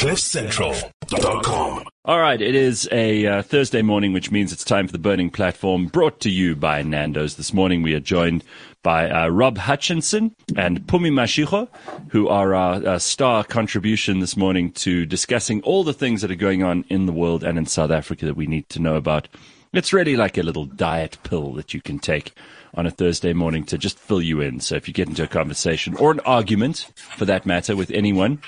CliffCentral.com. All right, it is a uh, Thursday morning, which means it's time for the Burning Platform, brought to you by Nando's. This morning we are joined by uh, Rob Hutchinson and Pumi Mashiko, who are our uh, star contribution this morning to discussing all the things that are going on in the world and in South Africa that we need to know about. It's really like a little diet pill that you can take on a Thursday morning to just fill you in. So if you get into a conversation or an argument, for that matter, with anyone,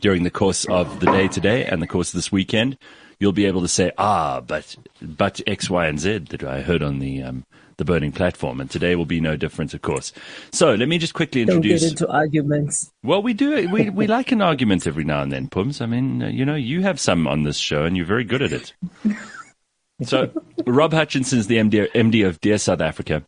during the course of the day today and the course of this weekend, you'll be able to say, ah, but but X, Y, and Z that I heard on the um, the burning platform, and today will be no different, of course. So let me just quickly introduce. Don't get into arguments. Well, we do. We we like an argument every now and then, Pums. I mean, you know, you have some on this show, and you're very good at it. So, Rob Hutchinson is the MD, MD of Dear South Africa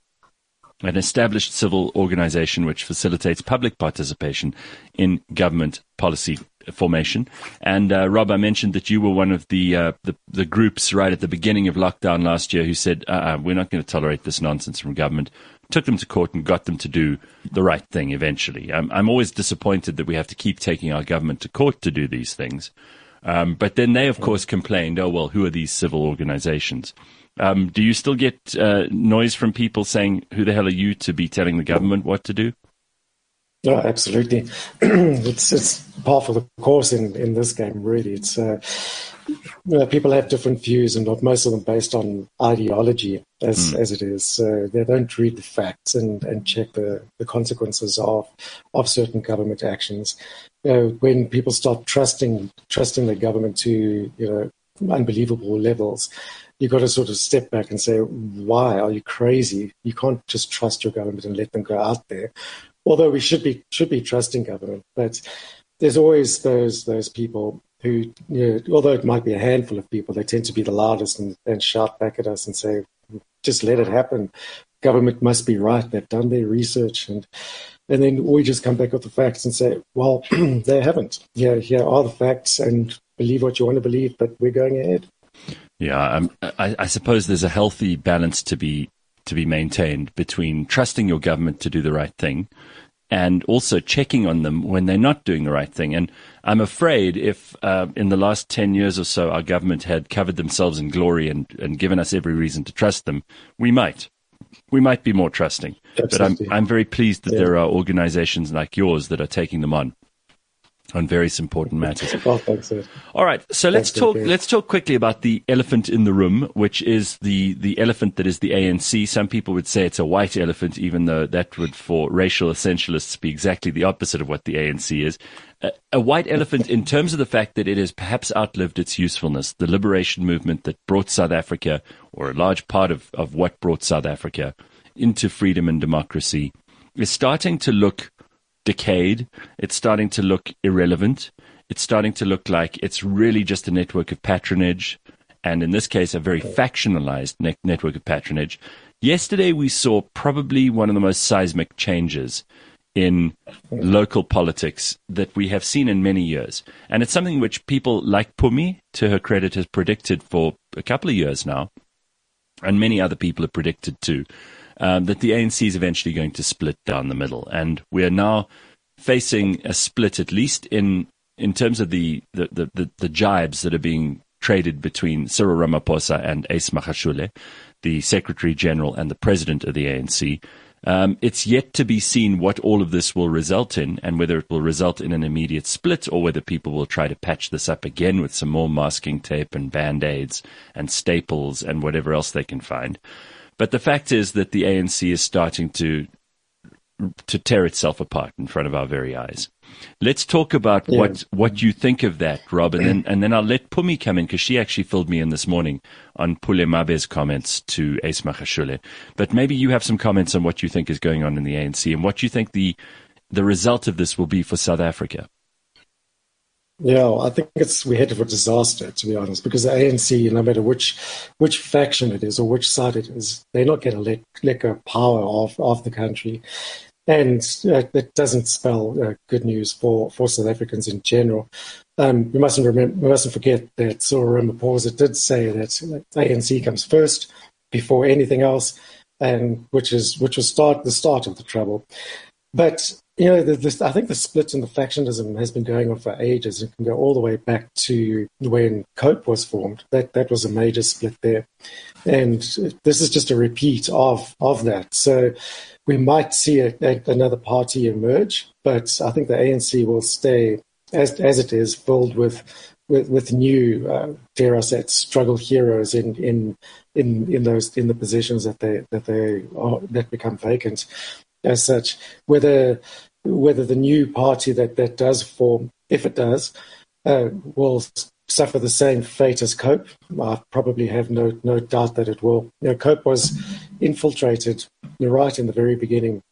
an established civil organization which facilitates public participation in government policy formation. And uh, Rob, I mentioned that you were one of the, uh, the, the groups right at the beginning of lockdown last year who said, uh-uh, "We're not going to tolerate this nonsense from government." Took them to court and got them to do the right thing eventually. I'm, I'm always disappointed that we have to keep taking our government to court to do these things. Um, but then they, of course, complained, "Oh well, who are these civil organizations?" Um, do you still get uh, noise from people saying, "Who the hell are you to be telling the government what to do"? Absolutely. it's it's part of the course in, in this game. Really, it's uh, you know, people have different views, and not most of them based on ideology, as mm. as it is. Uh, they don't read the facts and, and check the, the consequences of of certain government actions. You know, when people start trusting trusting the government to you know unbelievable levels, you've got to sort of step back and say, why are you crazy? You can't just trust your government and let them go out there. Although we should be should be trusting government, but there's always those those people who, you know, although it might be a handful of people, they tend to be the loudest and, and shout back at us and say, just let it happen. Government must be right. They've done their research and and then we just come back with the facts and say, well, they haven't. Yeah, here are the facts, and believe what you want to believe, but we're going ahead. Yeah, I, I, suppose there's a healthy balance to be to be maintained between trusting your government to do the right thing and also checking on them when they're not doing the right thing. And I'm afraid if uh, in the last 10 years or so our government had covered themselves in glory and, and given us every reason to trust them, we might. We might be more trusting. Absolutely. But I'm, I'm very pleased that yeah. there are organizations like yours that are taking them on on various important matters. well, thanks, sir. All right, so let's thanks, talk. Let's talk quickly about the elephant in the room, which is the the elephant that is the ANC. Some people would say it's a white elephant, even though that would, for racial essentialists, be exactly the opposite of what the ANC is. A, a white elephant, in terms of the fact that it has perhaps outlived its usefulness. The liberation movement that brought South Africa, or a large part of of what brought South Africa into freedom and democracy, is starting to look decayed. It's starting to look irrelevant. It's starting to look like it's really just a network of patronage, and in this case, a very factionalized ne- network of patronage. Yesterday, we saw probably one of the most seismic changes in local politics that we have seen in many years. And it's something which people like Pumi, to her credit, has predicted for a couple of years now, and many other people have predicted too um, that the ANC is eventually going to split down the middle. And we are now facing a split, at least in in terms of the the, the, the, the jibes that are being traded between Cyril Ramaphosa and Ace Magashule, the Secretary General and the President of the ANC. Um, it's yet to be seen what all of this will result in and whether it will result in an immediate split or whether people will try to patch this up again with some more masking tape and band aids and staples and whatever else they can find. But the fact is that the ANC is starting to to tear itself apart in front of our very eyes. Let's talk about yeah. what, what you think of that, Rob, and then, and then I'll let Pumi come in because she actually filled me in this morning on Pule Mabe's comments to Ace Magashule. But maybe you have some comments on what you think is going on in the ANC and what you think the, the result of this will be for South Africa. Yeah, I think it's we're headed for disaster, to be honest, because the ANC, no matter which which faction it is or which side it is, they're not going to let let go power of of the country, and uh, that doesn't spell uh, good news for for South Africans in general. Um, we mustn't remember, we mustn't forget that Cyril Ramaphosa did say that ANC comes first before anything else, and which is which was start the start of the trouble. But you know, I think the split in the factionism has been going on for ages. It can go all the way back to when COPE was formed. That that was a major split there, and this is just a repeat of of that. So we might see a, a, another party emerge, but I think the ANC will stay as as it is, filled with with, with new, uh, dare I say, struggle heroes in, in in in those in the positions that they that they are, that become vacant. As such, whether whether the new party that, that does form, if it does, uh, will suffer the same fate as COPE. I probably have no no doubt that it will. You know, COPE was infiltrated right in the very beginning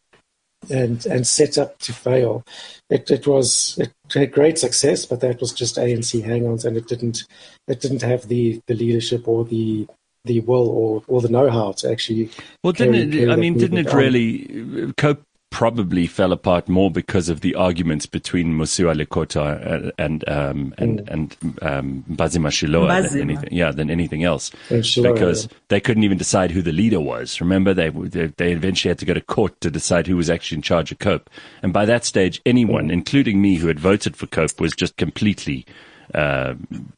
and and set up to fail. It it was it had great success, but that was just ANC hang-ons, and it didn't it didn't have the the leadership or the the will or, or the know-how to actually. Well, didn't it, I mean, didn't it really? COPE probably fell apart more because of the arguments between Mosiuoa Lekota and um, and mm. and um, Mbazima Shilowa than anything, yeah, than anything else, Shilowa, because yeah. they couldn't even decide who the leader was. Remember, they, they, they eventually had to go to court to decide who was actually in charge of COPE, and by that stage, anyone, mm. including me, who had voted for COPE, was just completely, uh,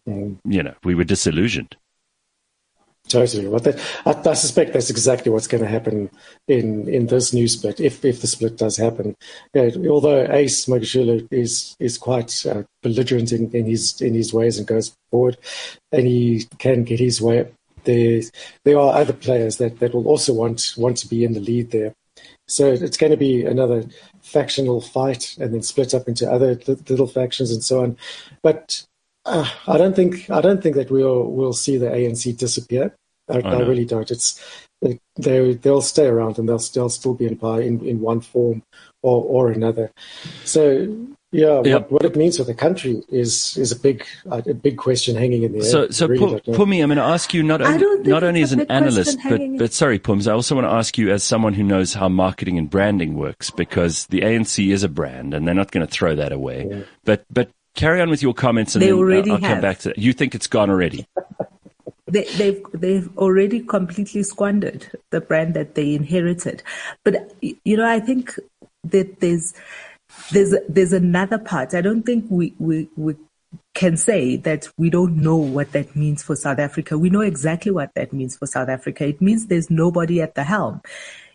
mm. you know, we were disillusioned. Totally. But that, I, I, suspect that's exactly what's going to happen in, in this new split, if, if the split does happen. Yeah, although Ace Magashule is is quite uh, belligerent in, in his in his ways and goes forward, and he can get his way. There there are other players that, that will also want want to be in the lead there. So it's going to be another factional fight, and then split up into other little factions and so on. But uh, I don't think I don't think that we'll we'll see the ANC disappear. I, I, I really don't. It's they they'll stay around and they'll still still be in power in, in one form or, or another. So yeah, yep. what, what, it means for the country is is a big a big question hanging in the air. So, so really Pumi, I'm going to ask you not only, not only as an analyst, but but sorry, Pums, I also want to ask you as someone who knows how marketing and branding works, because the ANC is a brand, and they're not going to throw that away. Yeah. But but carry on with your comments, and they then already I'll have. come back to that. You think it's gone already? they, they've they've already completely squandered the brand that they inherited. But you know, I think that there's there's there's another part. I don't think we we, we can say that we don't know what that means for South Africa. We know exactly what that means for South Africa. It means there's nobody at the helm.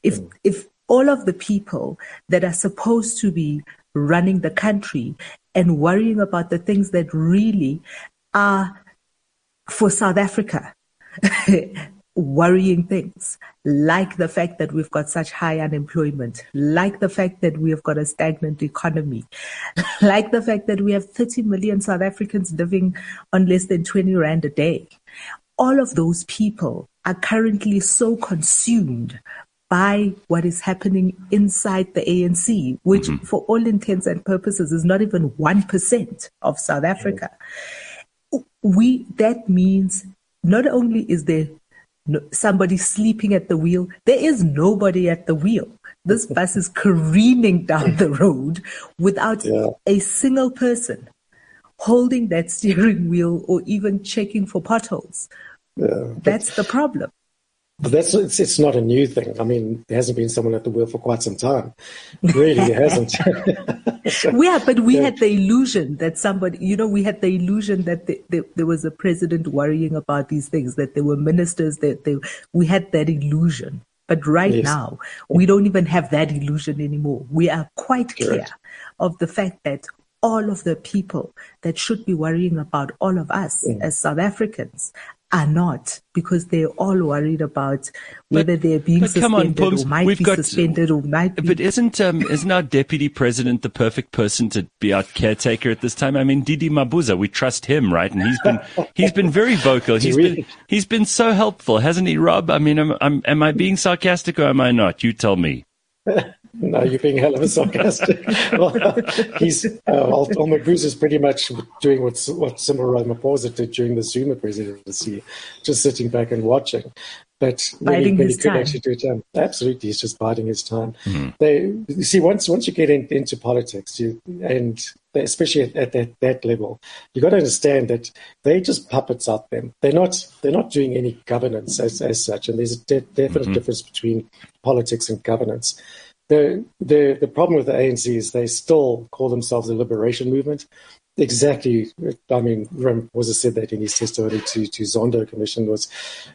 If mm. if all of the people that are supposed to be running the country and worrying about the things that really are for South Africa. worrying things like the fact that we've got such high unemployment, like the fact that we have got a stagnant economy, like the fact that we have 30 million South Africans living on less than 20 Rand a day. All of those people are currently so consumed by what is happening inside the ANC, which mm-hmm. for all intents and purposes is not even 1% of South Africa. We, that means not only is there somebody sleeping at the wheel, there is nobody at the wheel. This bus is careening down the road without yeah. a single person holding that steering wheel or even checking for potholes. Yeah, That's the problem. But that's it's, it's not a new thing. I mean, there hasn't been someone at the wheel for quite some time. Really, it hasn't. so, yeah, but we had the illusion that somebody, you know, we had the illusion that the, the, there was a president worrying about these things, that there were ministers, that they, we had that illusion. But right yes. now, we don't even have that illusion anymore. We are quite clear of the fact that all of the people that should be worrying about all of us mm. as South Africans are not because they're all worried about whether but, they're being suspended on, or might We've be got, suspended or might be. But isn't um, isn't our deputy president the perfect person to be our caretaker at this time? I mean, DD Mabuza, we trust him, right? And he's been he's been very vocal. He's been he's been so helpful, hasn't he, Rob? I mean, am, am, am I being sarcastic or am I not? You tell me. no, you're being hell of a sarcastic. well, he's uh, Cruz is pretty much doing what what Cyril Ramaphosa did during the Zuma presidency, just sitting back and watching. But biding his time. Actually do it, um, absolutely, he's just biding his time. Mm-hmm. They you see once once you get in, into politics, you and especially at, at that, that level, you got to understand that they're just puppets out there. They're not they're not doing any governance as, as such, and there's a de- definite mm-hmm. difference between politics and governance. The, the, the problem with the ANC is they still call themselves a liberation movement. Exactly. I mean, was said that in his testimony to, to Zondo Commission was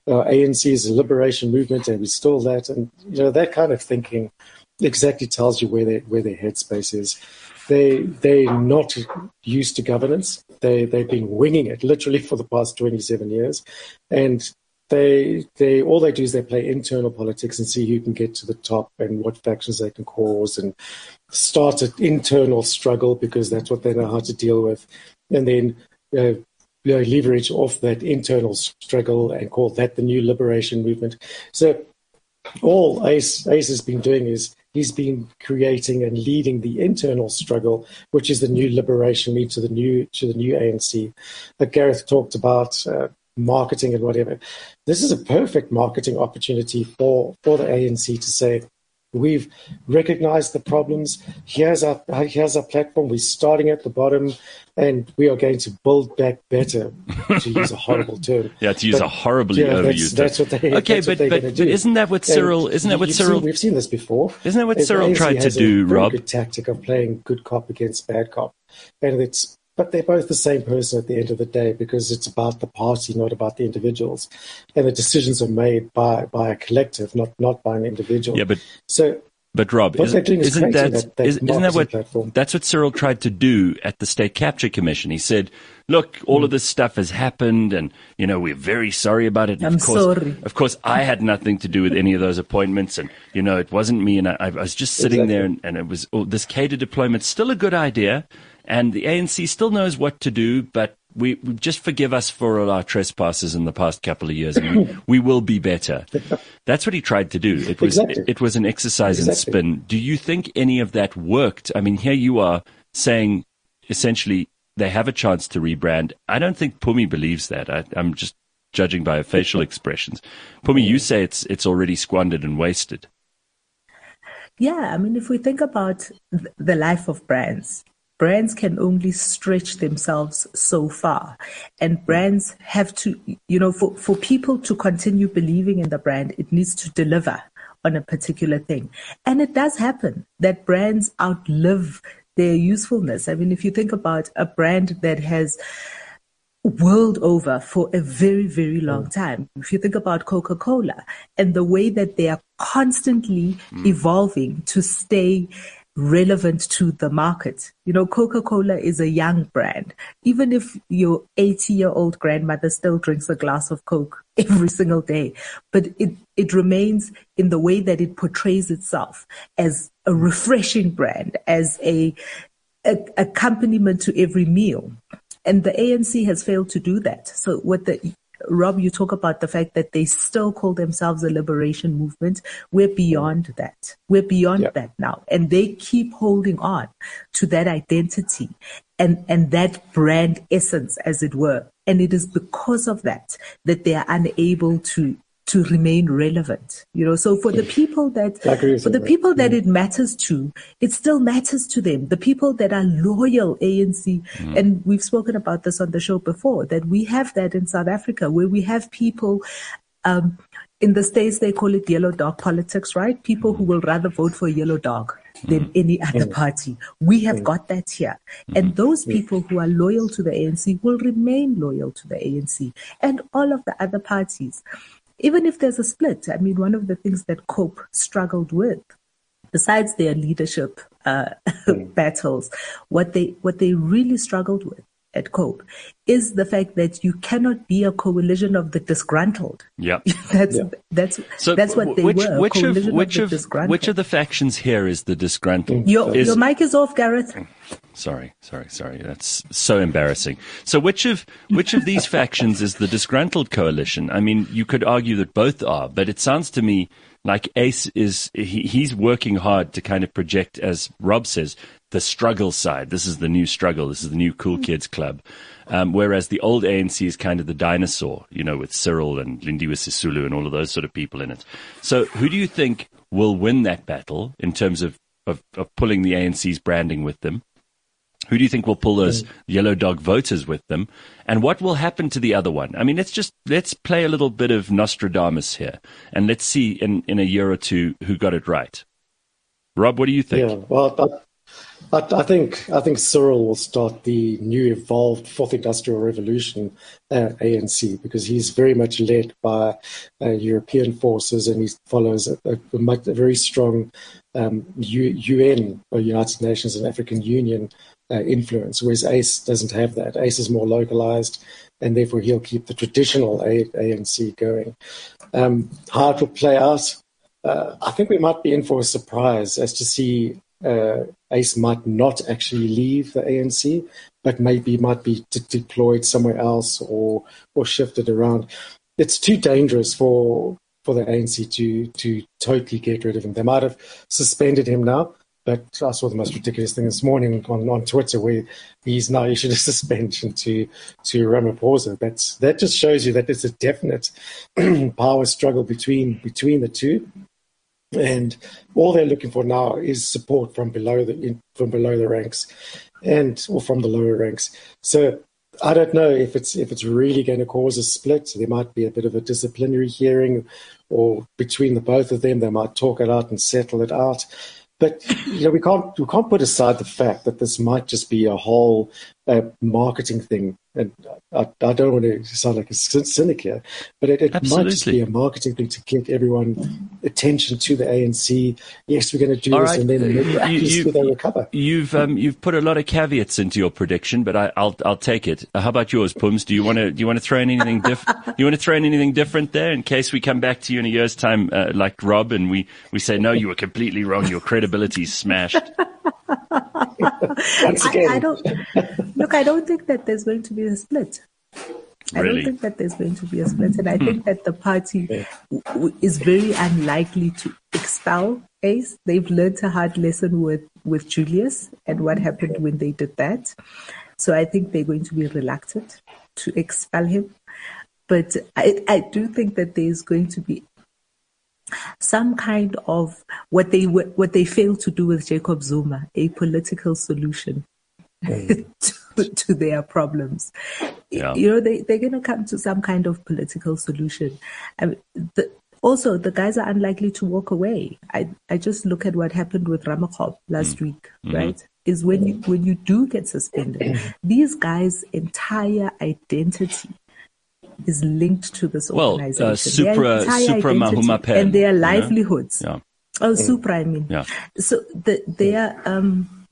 uh, ANC is a liberation movement and we still that. And, you know, that kind of thinking exactly tells you where, they, where their headspace is. They, they're not used to governance. They, they've been winging it literally for the past 27 years. And they they all they do is they play internal politics and see who can get to the top and what factions they can cause and start an internal struggle because that's what they know how to deal with, and then uh, leverage off that internal struggle and call that the new liberation movement. So all Ace Ace has been doing is he's been creating and leading the internal struggle, which is the new liberation lead to the new to the new ANC. That Gareth talked about. Uh, marketing and whatever. This is a perfect marketing opportunity for, for the ANC to say, we've recognized the problems. Here's our, here's our platform. We're starting at the bottom and we are going to build back better, to use a horrible term. yeah, to use but, a horribly yeah, overused that's, that's, what they Okay, but, but, but isn't that what Cyril, and isn't that what Cyril, seen, we've seen this before. Isn't that what Cyril tried to do, Rob? good tactic of playing good cop against bad cop. And it's but they're both the same person at the end of the day because it's about the party, not about the individuals. And the decisions are made by, by a collective, not not by an individual. Yeah, but so but Rob, is, not isn't that, that, that isn't that what platform. that's what Cyril tried to do at the State Capture Commission? He said, "Look, all mm. of this stuff has happened, and you know we're very sorry about it. And I'm of course, sorry. Of course, I had nothing to do with any of those appointments, and you know it wasn't me. And I, I was just sitting exactly. there, and, and, it was oh, this cadre deployment still a good idea, and the ANC still knows what to do, but we, we just forgive us for all our trespasses in the past couple of years, and we, we will be better. That's what he tried to do. It was exactly. it, it, was an exercise exactly. in spin. Do you think any of that worked? I mean, here you are saying essentially they have a chance to rebrand. I don't think Pumi believes that. I, I'm just judging by her facial expressions. Phumi, you say it's it's already squandered and wasted. Yeah, I mean, if we think about the life of brands, brands can only stretch themselves so far and brands have to you know for, for people to continue believing in the brand it needs to deliver on a particular thing and it does happen that brands outlive their usefulness i mean if you think about a brand that has world over for a very, very long mm. time. If you think about Coca Cola and the way that they are constantly mm. evolving to stay relevant to the market. You know, Coca-Cola is a young brand. Even if your 80 year old grandmother still drinks a glass of Coke every single day, but it, it remains in the way that it portrays itself as a refreshing brand, as a, a accompaniment to every meal. And the ANC has failed to do that. So what the Rob, you talk about the fact that they still call themselves a liberation movement. We're beyond that. We're beyond that now. And they keep holding on to that identity and, and that brand essence, as it were. And it is because of that that they are unable to to remain relevant. You know, so for the people that for the people that mm. it matters to, it still matters to them. The people that are loyal ANC, mm. and we've spoken about this on the show before, that we have that in South Africa where we have people um, in the states they call it yellow dog politics, right? People who will rather vote for a yellow dog than mm. any other mm. party. We have mm. got that here. And those people who are loyal to the ANC will remain loyal to the ANC and all of the other parties even if there's a split, I mean, one of the things that COPE struggled with, besides their leadership uh, mm. battles, what they what they really struggled with at COPE is the fact that you cannot be a coalition of the disgruntled. Yeah, that's yeah. that's so that's what they which, were. Which of which of, of which of the factions here is the disgruntled? Your is, your mic is off, Gareth. Sorry, sorry, sorry. That's so embarrassing. So which of which of these factions is the disgruntled coalition? I mean, you could argue that both are, but it sounds to me like Ace is he, he's working hard to kind of project, as Rob says, the struggle side. This is the new struggle. This is the new cool kids club. Um, whereas the old ANC is kind of the dinosaur, you know, with Cyril and Lindiwe Sisulu and all of those sort of people in it. So who do you think will win that battle in terms of, of, of pulling the ANC's branding with them? Who do you think will pull those mm. yellow dog voters with them? And what will happen to the other one? I mean, let's just, let's play a little bit of Nostradamus here and let's see in, in a year or two who got it right. Rob, what do you think? Yeah, well, I, I, think I think Cyril will start the new evolved fourth industrial revolution, uh, ANC, because he's very much led by uh, European forces and he follows a, a, a very strong um, U, UN or United Nations and African Union uh, influence, whereas ACE doesn't have that. ACE is more localized, and therefore he'll keep the traditional a- ANC going. Um, how it will play out, uh, I think we might be in for a surprise as to see uh, ACE might not actually leave the ANC, but maybe might be de- deployed somewhere else or or shifted around. It's too dangerous for for the ANC to to totally get rid of him. They might have suspended him now, but I saw the most ridiculous thing this morning on, on Twitter where he's now issued a suspension to to Ramaphosa. That's that just shows you that there's a definite power struggle between between the two. And all they're looking for now is support from below the from below the ranks, and or from the lower ranks. So I don't know if it's if it's really going to cause a split. There might be a bit of a disciplinary hearing, or between the both of them, they might talk it out and settle it out. But you know, we can't we can't put aside the fact that this might just be a whole uh, marketing thing and I, I, don't want to sound like a cynic here, but it, it might just be a marketing thing to get everyone attention to the ANC. Yes, we're going to do All this, right. and then you, you, they recover. You've um, you've put a lot of caveats into your prediction, but I, will I'll take it. Uh, how about yours, Pums? Do you want to do you want to throw in anything different? you want to throw in anything different there in case we come back to you in a year's time, uh, like Rob, and we we say no, you were completely wrong. Your credibility's smashed. I, I, don't look. I don't think that there's going to be a split. I don't think that there's going to be a split, and I hmm. think that the party yeah. w- is very unlikely to expel Ace. They've learned a hard lesson with with Julius and what happened when they did that. So I think they're going to be reluctant to expel him. But I, I do think that there's going to be some kind of what they what they failed to do with Jacob Zuma, a political solution mm. to, their problems. Yeah. You know, they they're going to come to some kind of political solution. I mean, the, also, the guys are unlikely to walk away. I I just look at what happened with Ramakop last mm. week, mm-hmm. right? Is when you when you do get suspended, these guys' entire identity is linked to this organization. Well, uh, Supra, Supra Mahumapelo. And their livelihoods. Yeah. Oh, Supra, I mean. Yeah. So the, their, um,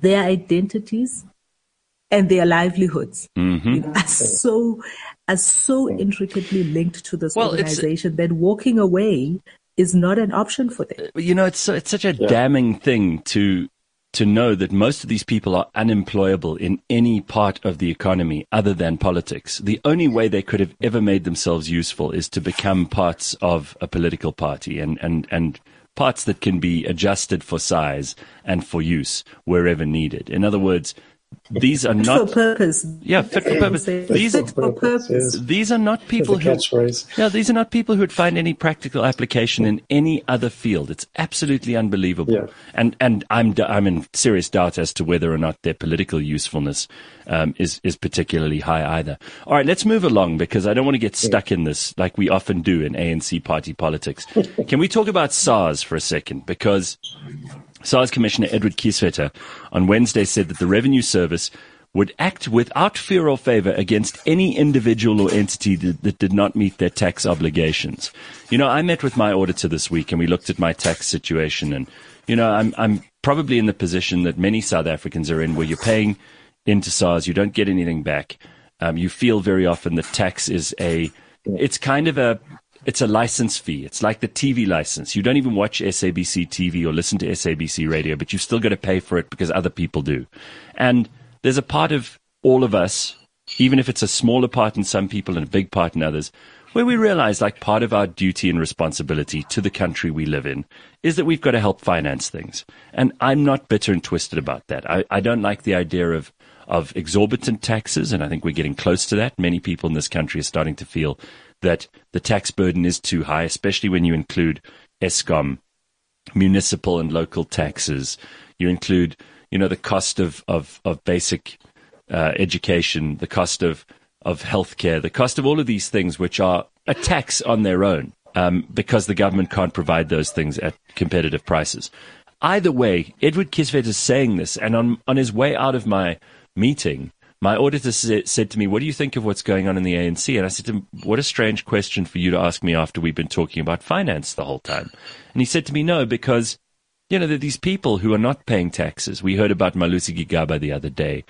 their identities and their livelihoods mm-hmm. you know, are so are so intricately linked to this well, organization that walking away is not an option for them. You know, it's it's such a yeah. damning thing to to know that most of these people are unemployable in any part of the economy other than politics. The only way they could have ever made themselves useful is to become parts of a political party and, and, and parts that can be adjusted for size and for use wherever needed. In other words, these are not for purpose. Yeah, fit for purpose. These fit for purpose. Yes. These are not people who. Yeah, these are not people who would find any practical application in any other field. It's absolutely unbelievable. Yeah. And and I'm I'm in serious doubt as to whether or not their political usefulness um, is is particularly high either. All right, let's move along because I don't want to get stuck in this like we often do in ANC party politics. Can we talk about SARS for a second? Because SARS Commissioner Edward Kieswetter on Wednesday said that the Revenue Service would act without fear or favor against any individual or entity that, that, did not meet their tax obligations. You know, I met with my auditor this week and we looked at my tax situation and, you know, I'm, I'm probably in the position that many South Africans are in where you're paying into SARS, you don't get anything back. Um, you feel very often that tax is a, it's kind of a, it's a license fee. It's like the TV license. You don't even watch SABC TV or listen to SABC radio, but you've still got to pay for it because other people do. And there's a part of all of us, even if it's a smaller part in some people and a big part in others, where we realize like part of our duty and responsibility to the country we live in is that we've got to help finance things. And I'm not bitter and twisted about that. I, I don't like the idea of of exorbitant taxes, and I think we're getting close to that. Many people in this country are starting to feel that the tax burden is too high, especially when you include Eskom, municipal and local taxes. You include, you know, the cost of of, of basic uh, education, the cost of of healthcare, the cost of all of these things, which are a tax on their own, um, because the government can't provide those things at competitive prices. either way, Edward Kieswetter is saying this, and on, on his way out of my meeting, my auditor said to me, What do you think of what's going on in the ANC? And I said to him, What a strange question for you to ask me after we've been talking about finance the whole time. And he said to me, No, because, you know, there are these people who are not paying taxes. We heard about Malusi Gigaba the other day.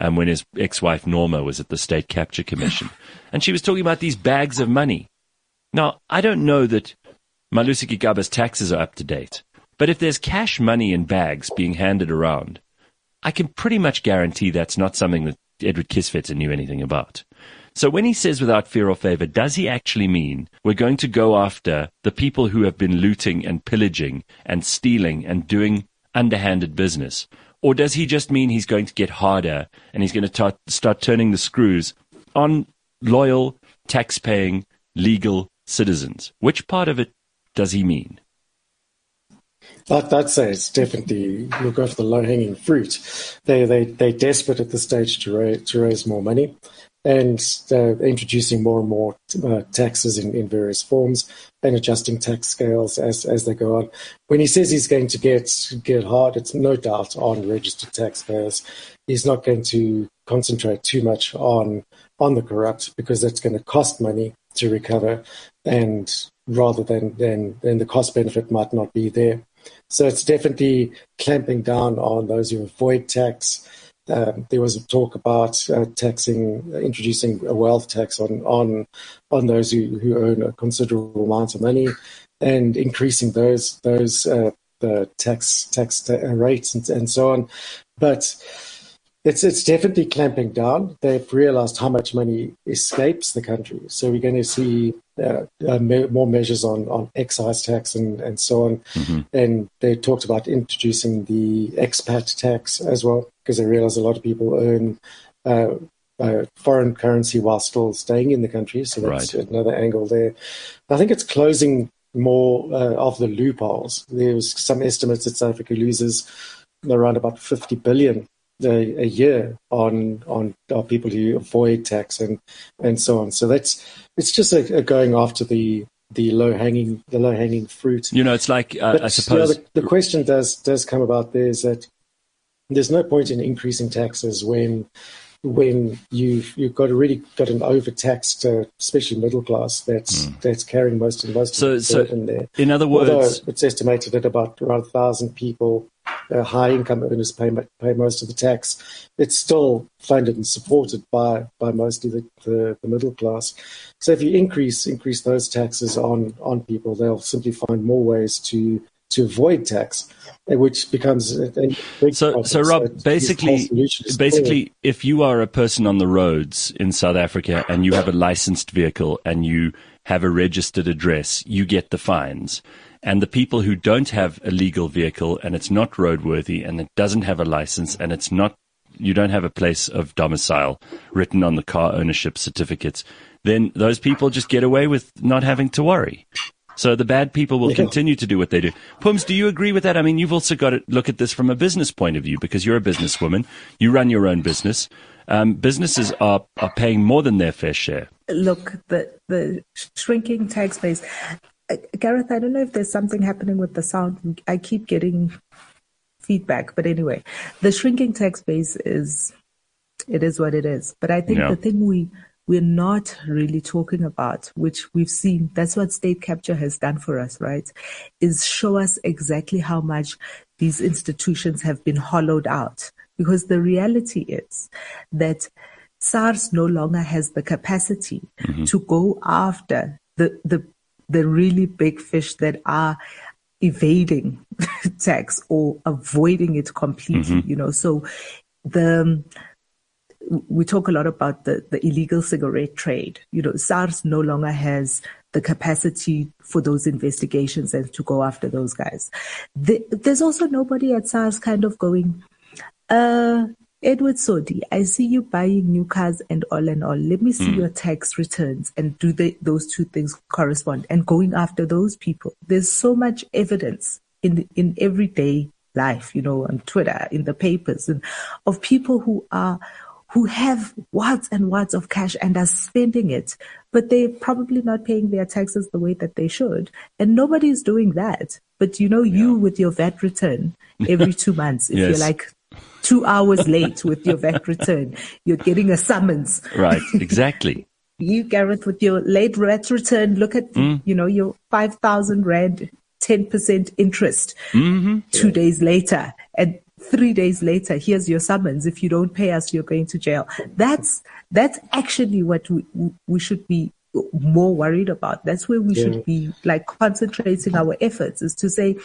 Um, when his ex-wife Norma was at the State Capture Commission, and she was talking about these bags of money. Now, I don't know that Malusi Gigaba's taxes are up to date. But if there's cash money in bags being handed around, I can pretty much guarantee that's not something that Edward Kieswetter knew anything about. So when he says without fear or favor, does he actually mean we're going to go after the people who have been looting and pillaging and stealing and doing underhanded business? Or does he just mean he's going to get harder and he's going to start, start turning the screws on loyal, tax-paying, legal citizens? Which part of it does he mean? That, I'd say it's definitely look after the low hanging fruit. They they they're desperate at this stage to raise to raise more money, and introducing more and more uh, taxes in, in various forms and adjusting tax scales as as they go on. When he says he's going to get get hard, it's no doubt on registered taxpayers. He's not going to concentrate too much on on the corrupt because that's going to cost money to recover, and rather than than then the cost benefit might not be there. So it's definitely clamping down on those who avoid tax. Um, there was a talk about uh, taxing, introducing a wealth tax on on on those who, who own a considerable amount of money, and increasing those those uh, the tax tax uh, rates and, and so on. But it's it's definitely clamping down. They've realised how much money escapes the country, so we're going to see uh, uh, me- more measures on, on excise tax and, and so on. Mm-hmm. And they talked about introducing the expat tax as well, because they realise a lot of people earn uh, uh, foreign currency while still staying in the country. So that's right. another angle there. I think it's closing more uh, of the loopholes. There was some estimates that South Africa loses around about 50 billion a, a year on on people who avoid tax and and so on. So that's it's just a, a going after the the low hanging the low hanging fruit. You know, it's like uh, but, I suppose the, the, question does does come about there is that there's no point in increasing taxes when when you've you've got already got an overtaxed, uh, especially middle class that's mm. that's carrying most of most so, of the so burden there. In other words, Although it's estimated that about around a thousand people uh, high income earners pay pay most of the tax. It's still funded and supported by by mostly the, the, the, middle class. So if you increase increase those taxes on on people, they'll simply find more ways to to avoid tax, which becomes so. Problem. So Rob, so basically, basically, if you are a person on the roads in South Africa and you have a licensed vehicle and you have a registered address, you get the fines. And the people who don't have a legal vehicle and it's not roadworthy and it doesn't have a license and it's not, you don't have a place of domicile written on the car ownership certificates, then those people just get away with not having to worry. So the bad people will yeah. continue to do what they do. Pums, do you agree with that? I mean, you've also got to look at this from a business point of view because you're a businesswoman. You run your own business. Um, businesses are, are paying more than their fair share. Look, the, the shrinking tax base, uh, Gareth, I don't know if there's something happening with the sound. I keep getting feedback, but anyway, the shrinking tax base is it is what it is. But I think yeah. the thing we we're not really talking about, which we've seen, that's what state capture has done for us, right? Is show us exactly how much these institutions have been hollowed out. Because the reality is that SARS no longer has the capacity mm-hmm. to go after the, the the really big fish that are evading tax or avoiding it completely, mm-hmm. you know. So the we talk a lot about the, the illegal cigarette trade. You know, SARS no longer has the capacity for those investigations and to go after those guys. The, there's also nobody at SARS kind of going, uh, Edward Sodi, I see you buying new cars and all and all. Let me see mm. your tax returns and do they, those two things correspond? And going after those people. There's so much evidence in in everyday life, you know, on Twitter, in the papers, and of people who are who have wads and wads of cash and are spending it, but they're probably not paying their taxes the way that they should. And nobody's doing that. But you know, yeah. you with your VAT return every two months, if yes. you're like two hours late with your VAT return, you're getting a summons. Right, exactly. you, Gareth, with your late VAT return, look at, mm. you know, your 5,000 Rand 10% interest mm-hmm. two yeah. days later. And three days later, here's your summons. If you don't pay us, you're going to jail. That's, that's actually what we, we should be more worried about. That's where we yeah. should be like concentrating our efforts is to say,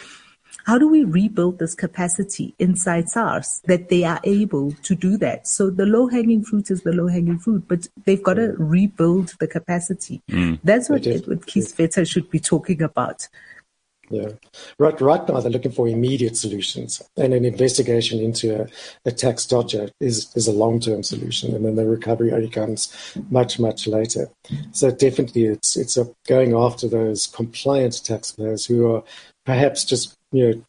how do we rebuild this capacity inside SARS that they are able to do that? So the low hanging fruit is the low hanging fruit, but they've got to rebuild the capacity. Mm. That's what Edward Kieswetter should be talking about. Right, right now, they're looking for immediate solutions, and an investigation into a, a tax dodger is, is a long term solution, and then the recovery only comes much, much later. So, definitely, it's, it's going after those compliant taxpayers who are perhaps just you know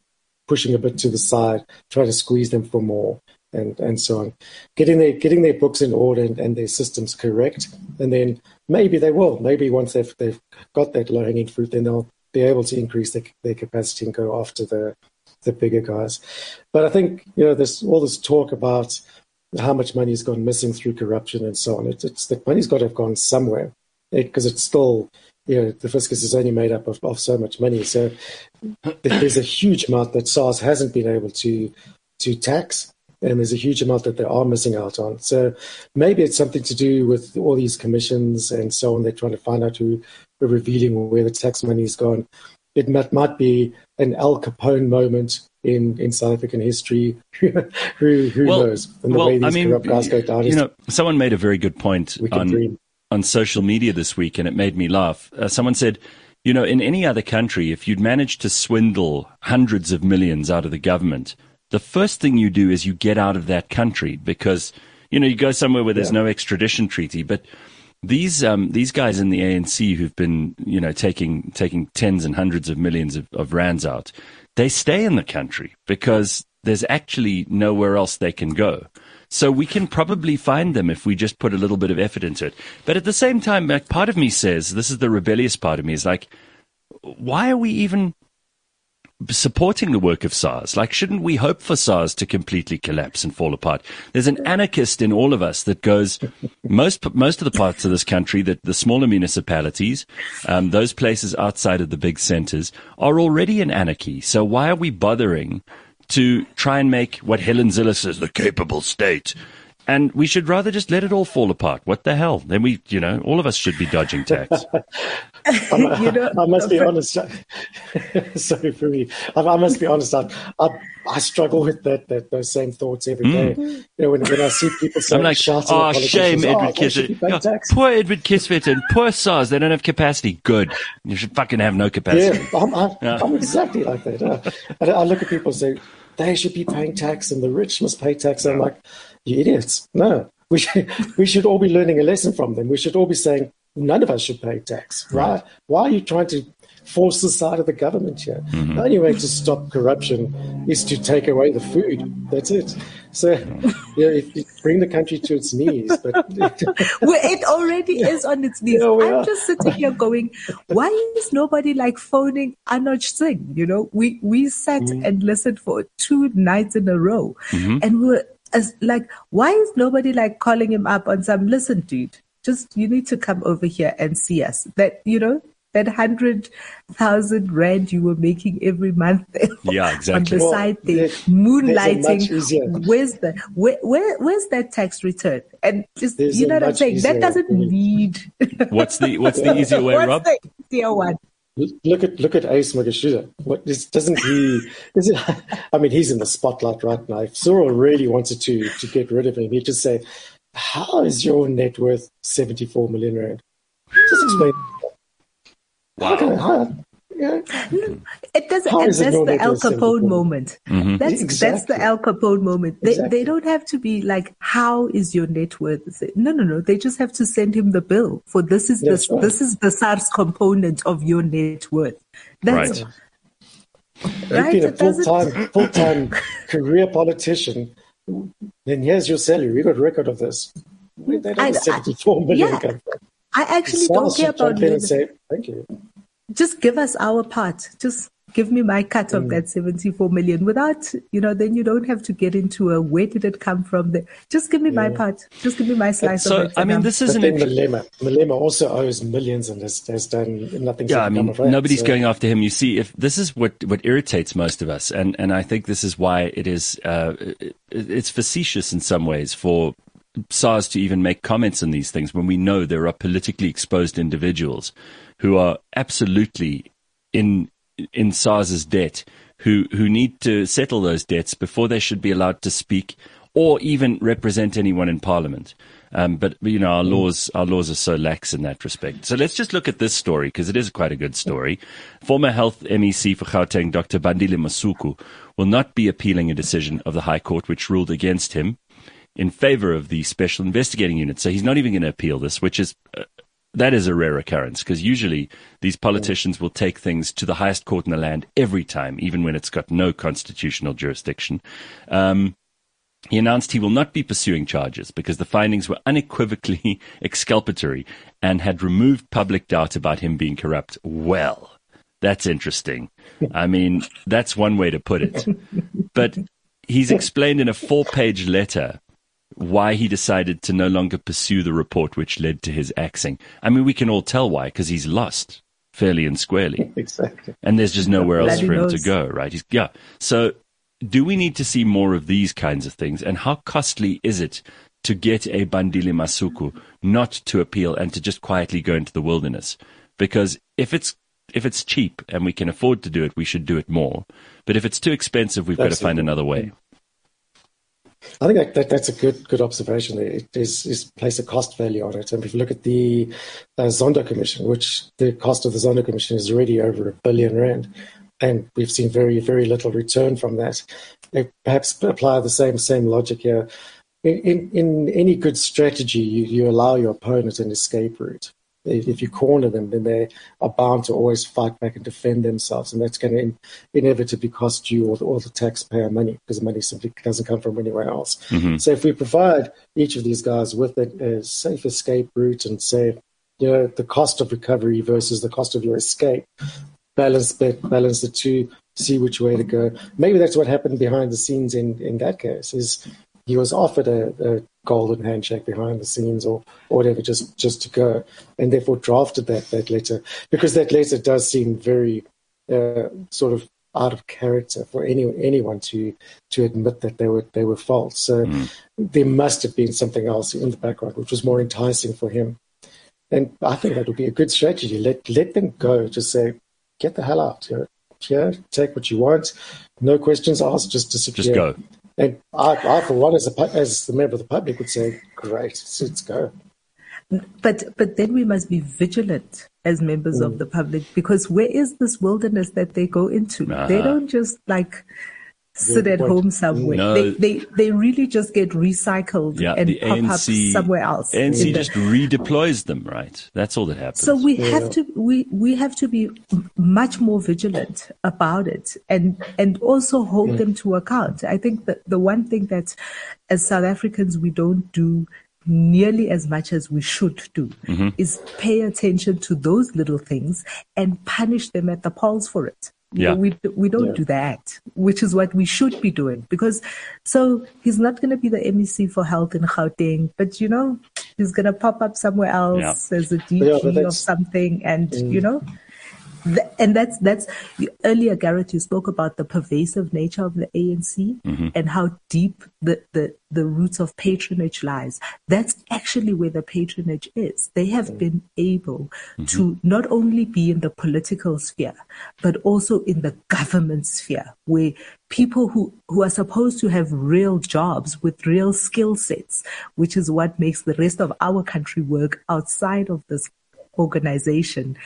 pushing a bit to the side, trying to squeeze them for more. And, and so on, getting their getting their books in order and, and their systems correct, and then maybe they will. Maybe once they've they've got that low hanging fruit, then they'll be able to increase their, their capacity and go after the the bigger guys. But I think you know there's all this talk about how much money has gone missing through corruption and so on. It, it's the money's got to have gone somewhere because it, it's still you know the fiscus is only made up of, of so much money. So there's a huge amount that SARS hasn't been able to to tax. And there's a huge amount that they are missing out on. So maybe it's something to do with all these commissions and so on. They're trying to find out who revealing where the tax money has gone. It might, might be an Al Capone moment in, in South African history. who who well, knows? And the well, way these I mean, corrupt guys go down. You know, someone made a very good point on, on social media this week, and it made me laugh. Uh, someone said, you know, in any other country, if you'd managed to swindle hundreds of millions out of the government, the first thing you do is you get out of that country because, you know, you go somewhere where there's yeah. no extradition treaty. But these um, these guys in the ANC who've been you know taking taking tens and hundreds of millions of, of rands out, they stay in the country because there's actually nowhere else they can go. So we can probably find them if we just put a little bit of effort into it. But at the same time, like part of me says, this is the rebellious part of me, is like, why are we even supporting the work of SARS. Like, shouldn't we hope for SARS to completely collapse and fall apart? There's an anarchist in all of us that goes most most of the parts of this country that the smaller municipalities, um, those places outside of the big centers, are already in anarchy. So why are we bothering to try and make what Helen Zille says the capable state? And we should rather just let it all fall apart. What the hell? Then we, you know, all of us should be dodging tax. you know, I must be honest. sorry for me. I, I must be honest. I, I, I, struggle with that, that those same thoughts every day. Mm. You know, when, when I see people saying, I'm like, oh, shame, oh, Edward Kieswetter. poor Edward Kieswetter and poor SARS. They don't have capacity. Good. You should fucking have no capacity. Yeah, I'm, I'm, yeah. I'm exactly like that. Uh, I, I look at people and say, they should be paying tax and the rich must pay tax. And I'm like, you idiots. No, we should, we should all be learning a lesson from them. We should all be saying, none of us should pay tax, right? Why are you trying to force the side of the government here? Mm-hmm. The only way to stop corruption is to take away the food. That's it. So, yeah, if, if bring the country to its knees. But well, it already is on its knees. Yeah, I'm are. just sitting here going, why is nobody like phoning Anoj Singh? You know, we we sat mm-hmm. and listened for two nights in a row, mm-hmm. and we were as like, why is nobody like calling him up on some, listen, dude, just, you need to come over here and see us. That, you know, that hundred thousand rand you were making every month yeah exactly. on the well, side there moonlighting where's the where, where where's that tax return? And just there's you know what i'm saying? That doesn't need what's the what's the easier way what's rob? the easier one Look at look at Ace Magashule. What is, doesn't he? Is it, I mean, he's in the spotlight right now. If Cyril really wanted to to get rid of him, he'd just say, "How is your net worth seventy four million rand?" Just explain. Wow. How can, yeah. Mm-hmm. It doesn't. And that's the Al Capone moment. Mm-hmm. That's exactly. that's the Al Capone moment. They exactly. they don't have to be like, how is your net worth? No, no, no. They just have to send him the bill for this is the right. this is the SARS component of your net worth. That's right. Right. You've been a full time full time career politician then here's your salary. We got record of this. Where did that 74 million yeah, come from? I actually don't care about and say, Thank you. Just give us our part. Just give me my cut of mm. that 74 million without, you know, then you don't have to get into a where did it come from? The, just give me yeah. my part. Just give me my slice so, of it. I mean, this is an Malema. Malema also owes millions and has, has done nothing. Yeah, I mean, nobody's so. going after him. You see, if this is what, what irritates most of us, and, and I think this is why it is, uh, it, it's facetious in some ways for SARS to even make comments on these things when we know there are politically exposed individuals who are absolutely in in SARS's debt who, who need to settle those debts before they should be allowed to speak or even represent anyone in parliament. Um, but you know our laws our laws are so lax in that respect. So let's just look at this story because it is quite a good story. Former Health MEC for Gauteng, Dr. Bandile Masuku, will not be appealing a decision of the High Court which ruled against him in favor of the Special Investigating Unit. So he's not even going to appeal this, which is uh, that is a rare occurrence because usually these politicians will take things to the highest court in the land every time, even when it's got no constitutional jurisdiction. Um, he announced he will not be pursuing charges because the findings were unequivocally exculpatory and had removed public doubt about him being corrupt. Well, that's interesting. I mean, that's one way to put it. But he's explained in a four page letter why he decided to no longer pursue the report which led to his axing. I mean, we can all tell why, because he's lost fairly and squarely. Exactly. And there's just nowhere else for him to go, right? He's, yeah. So do we need to see more of these kinds of things? And how costly is it to get a Bandile Masuku not to appeal and to just quietly go into the wilderness? Because if it's if it's cheap and we can afford to do it, we should do it more. But if it's too expensive, we've Absolutely. got to find another way. Mm. I think that, that, that's a good good observation. It is, is place a cost value on it. And if you look at the uh, Zondo Commission, which the cost of the Zondo Commission is already over a billion rand, and we've seen very very little return from that. perhaps apply the same same logic here. In, in, in any good strategy, you, you allow your opponent an escape route if you corner them, then they are bound to always fight back and defend themselves, and that's going to in, inevitably cost you or the, all the taxpayer money because the money simply doesn't come from anywhere else. Mm-hmm. So if we provide each of these guys with a, a safe escape route and say, you know, the cost of recovery versus the cost of your escape, balance balance the two, see which way to go. Maybe that's what happened behind the scenes in in that case. Is he was offered a, a, golden handshake behind the scenes or, or whatever just, just to go, and therefore drafted that, that letter because that letter does seem very uh, sort of out of character for any, anyone to to admit that they were they were false. So mm. there must have been something else in the background which was more enticing for him. And I think that would be a good strategy. Let let them go. Just say, get the hell out. Here, here take what you want. No questions asked. Just disappear. Just go. And I, I for one, as a as the member of the public, would say, "Great, let's go." But but then we must be vigilant as members mm. of the public because where is this wilderness that they go into? Uh-huh. They don't just like sit at home somewhere. No. They, they they really just get recycled yeah, and pop ANC, up somewhere else. ANC just the, redeploys them, right? That's all that happens. So we yeah. have to we we have to be much more vigilant about it and and also hold yeah. them to account. I think that the one thing that as South Africans we don't do nearly as much as we should do mm-hmm. is pay attention to those little things and punish them at the polls for it. Yeah. We, we don't yeah. do that, which is what we should be doing because so he's not going to be the MEC for health in Gauteng, but you know, he's going to pop up somewhere else yeah. as a DG yeah, of something and mm. you know, and that's that's earlier, Gareth. You spoke about the pervasive nature of the ANC mm-hmm. and how deep the, the the roots of patronage lies. That's actually where the patronage is. They have been able mm-hmm. to not only be in the political sphere, but also in the government sphere, where people who, who are supposed to have real jobs with real skill sets, which is what makes the rest of our country work outside of this organization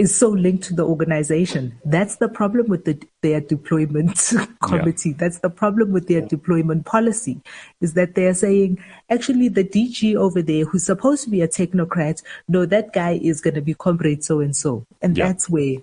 is so linked to the organization. That's the problem with the, their deployment committee. Yeah. That's the problem with their deployment policy is that they're saying, actually, the DG over there who's supposed to be a technocrat, no, that guy is going to be comrade so and so. And yeah. that's where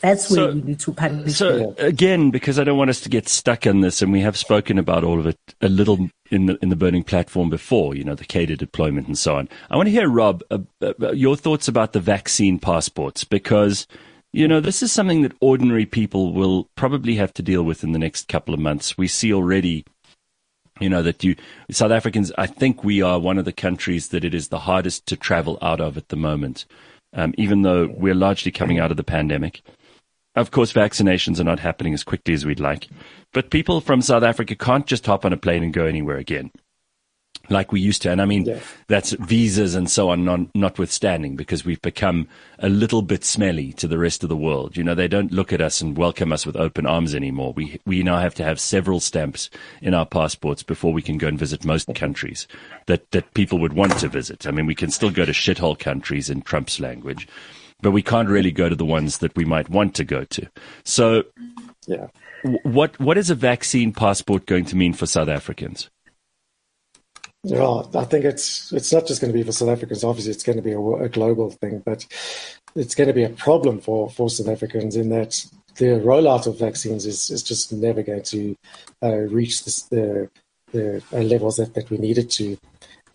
That's where so, we need to punish. So again, because I don't want us to get stuck in this, and we have spoken about all of it a little in the in the burning platform before. You know, the cadre deployment and so on. I want to hear Rob uh, uh, your thoughts about the vaccine passports because. You know, this is something that ordinary people will probably have to deal with in the next couple of months. We see already you know that you South Africans I think we are one of the countries that it is the hardest to travel out of at the moment um, even though we're largely coming out of the pandemic. Of course, vaccinations are not happening as quickly as we'd like, but people from South Africa can't just hop on a plane and go anywhere again like we used to. And I mean, yeah. that's visas and so on, non, notwithstanding, because we've become a little bit smelly to the rest of the world. You know, they don't look at us and welcome us with open arms anymore. We, we now have to have several stamps in our passports before we can go and visit most countries that, that people would want to visit. I mean, we can still go to shithole countries in Trump's language, but we can't really go to the ones that we might want to go to. So, yeah. What, what is a vaccine passport going to mean for South Africans? Well, I think it's it's not just going to be for South Africans. Obviously, it's going to be a, a global thing, but it's going to be a problem for, for South Africans in that the rollout of vaccines is, is just never going to uh, reach this, the, the uh, levels that, that we need it to.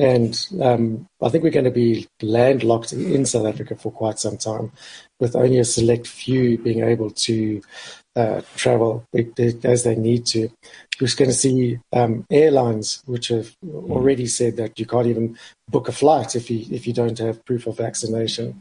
And um, I think we're going to be landlocked in South Africa for quite some time, with only a select few being able to uh, travel as they need to. We're going to see um, airlines which have already said that you can't even book a flight if you if you don't have proof of vaccination.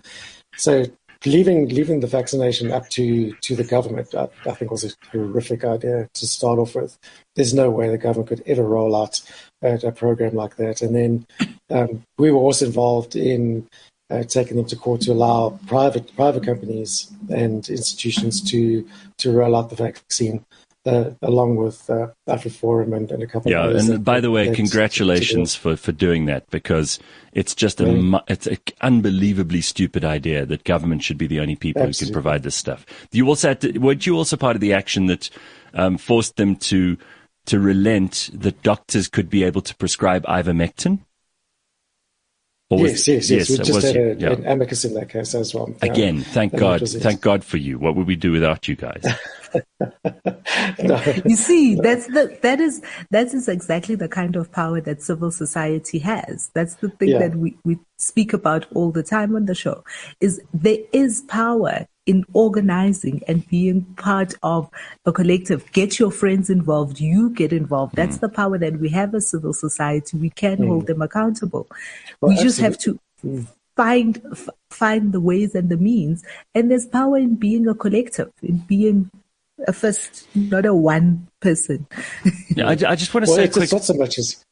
So leaving leaving the vaccination up to to the government, I, I, think was a horrific idea to start off with. There's no way the government could ever roll out a, a program like that. And then um, we were also involved in uh, taking them to court to allow private private companies and institutions to to roll out the vaccine. Uh, along with uh, AfriForum and, and a couple yeah, of Yeah, and by the way, congratulations for, for doing that because it's just a really? it's an unbelievably stupid idea that government should be the only people Absolutely. who can provide this stuff. You also to, weren't you also part of the action that um, forced them to to relent that doctors could be able to prescribe ivermectin? yes, yes, yes. We just had a, yeah. an amicus in that case as well. Again, thank God, thank God for you. What would we do without you guys? no. You see, that's the that is that is exactly the kind of power that civil society has. That's the thing yeah. that we, we speak about all the time on the show. Is there is power in organizing and being part of a collective. Get your friends involved. You get involved. That's mm. the power that we have as civil society. We can mm. hold them accountable. Well, we just have to mm. find f- find the ways and the means. And there's power in being a collective, in being a first, not a one person. yeah, I, I, just want to well, say it's, quick, not so much as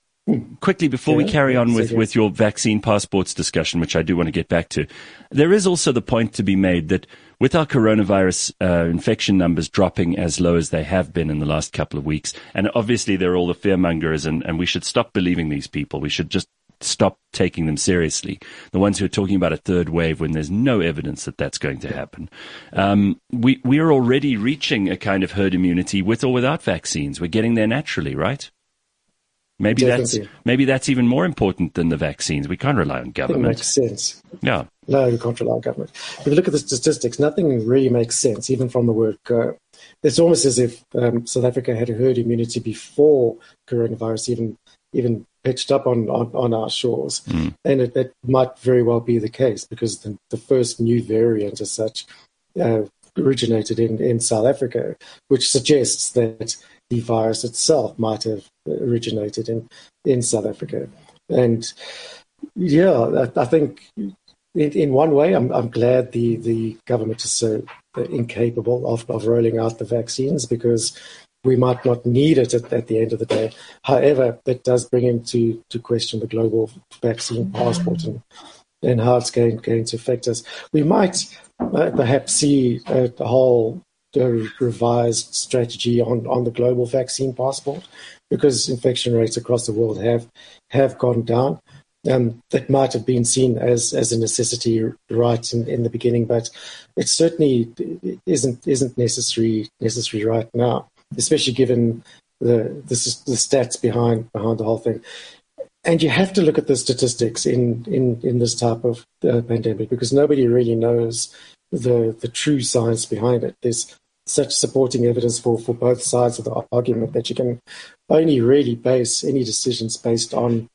Quickly, before yeah, we carry on with, with your vaccine passports discussion, which I do want to get back to, there is also the point to be made that with our coronavirus uh, infection numbers dropping as low as they have been in the last couple of weeks, and obviously they're all the fearmongers, and, and we should stop believing these people. We should just stop taking them seriously. The ones who are talking about a third wave when there's no evidence that that's going to happen. Um, we we are already reaching a kind of herd immunity with or without vaccines. We're getting there naturally, right? Maybe Definitely. that's maybe that's even more important than the vaccines. We can't rely on government. It makes sense. Yeah. No, we can't rely on government. If you look at the statistics, nothing really makes sense, even from the word go. It's almost as if um, South Africa had a herd immunity before coronavirus even even pitched up on, on, on our shores. Mm. And it, it, might very well be the case because the, the first new variant as such uh, originated in, in South Africa, which suggests that the virus itself might have originated in, in South Africa. And yeah, I, I think in, in, one way, I'm, I'm glad the, the government is so incapable of, of rolling out the vaccines because we might not need it at, at, the end of the day. However, that does bring into to question the global vaccine passport and, and how it's going, going to affect us. We might uh, perhaps see the whole a revised strategy on, on the global vaccine passport because infection rates across the world have have gone down. Um, that might have been seen as, as a necessity right in, in the beginning, but it certainly isn't isn't necessary necessary right now, especially given the, the the stats behind behind the whole thing. And you have to look at the statistics in in, in this type of uh, pandemic because nobody really knows the the true science behind it. There's such supporting evidence for, for both sides of the argument that you can only really base any decisions based on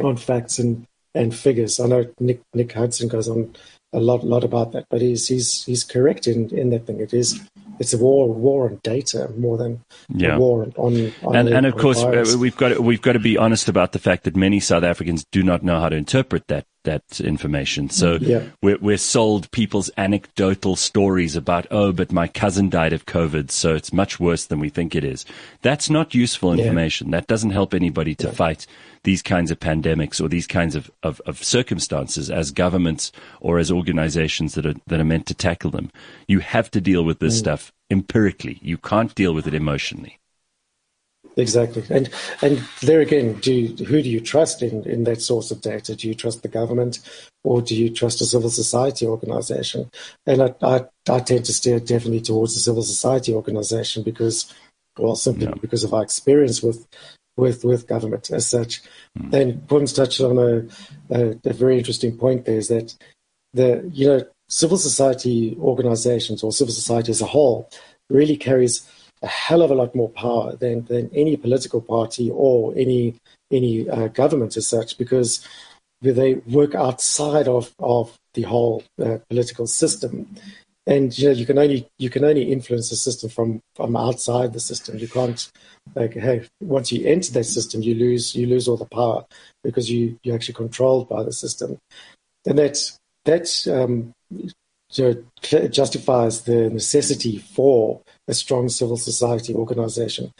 on facts and, and figures. I know Nick Nick Hudson goes on a lot lot about that, but he's he's he's correct in, in that thing. It is it's a war war on data more than yeah. a war on, on and the, and of course uh, we've got to, we've got to be honest about the fact that many South Africans do not know how to interpret that that information. So yeah. we're, we're sold people's anecdotal stories about, oh, but my cousin died of COVID, so it's much worse than we think it is. That's not useful information. Yeah. That doesn't help anybody to yeah. fight these kinds of pandemics or these kinds of, of, of, circumstances as governments or as organizations that are, that are meant to tackle them. You have to deal with this mm. stuff empirically. You can't deal with it emotionally. Exactly, and and there again, do you, who do you trust in in that source of data? Do you trust the government, or do you trust a civil society organization? And I I, I tend to steer definitely towards a civil society organization because, well, simply yeah. because of our experience with with with government as such. Mm. And Pum's touched on a, a, a very interesting point. There is that the you know civil society organizations or civil society as a whole really carries a hell of a lot more power than, than any political party or any any uh, government as such because they work outside of, of the whole uh, political system. And you know you can only you can only influence the system from, from outside the system. You can't like hey once you enter that system you lose you lose all the power because you you're actually controlled by the system. And that's that um, justifies the necessity for a strong civil society organization.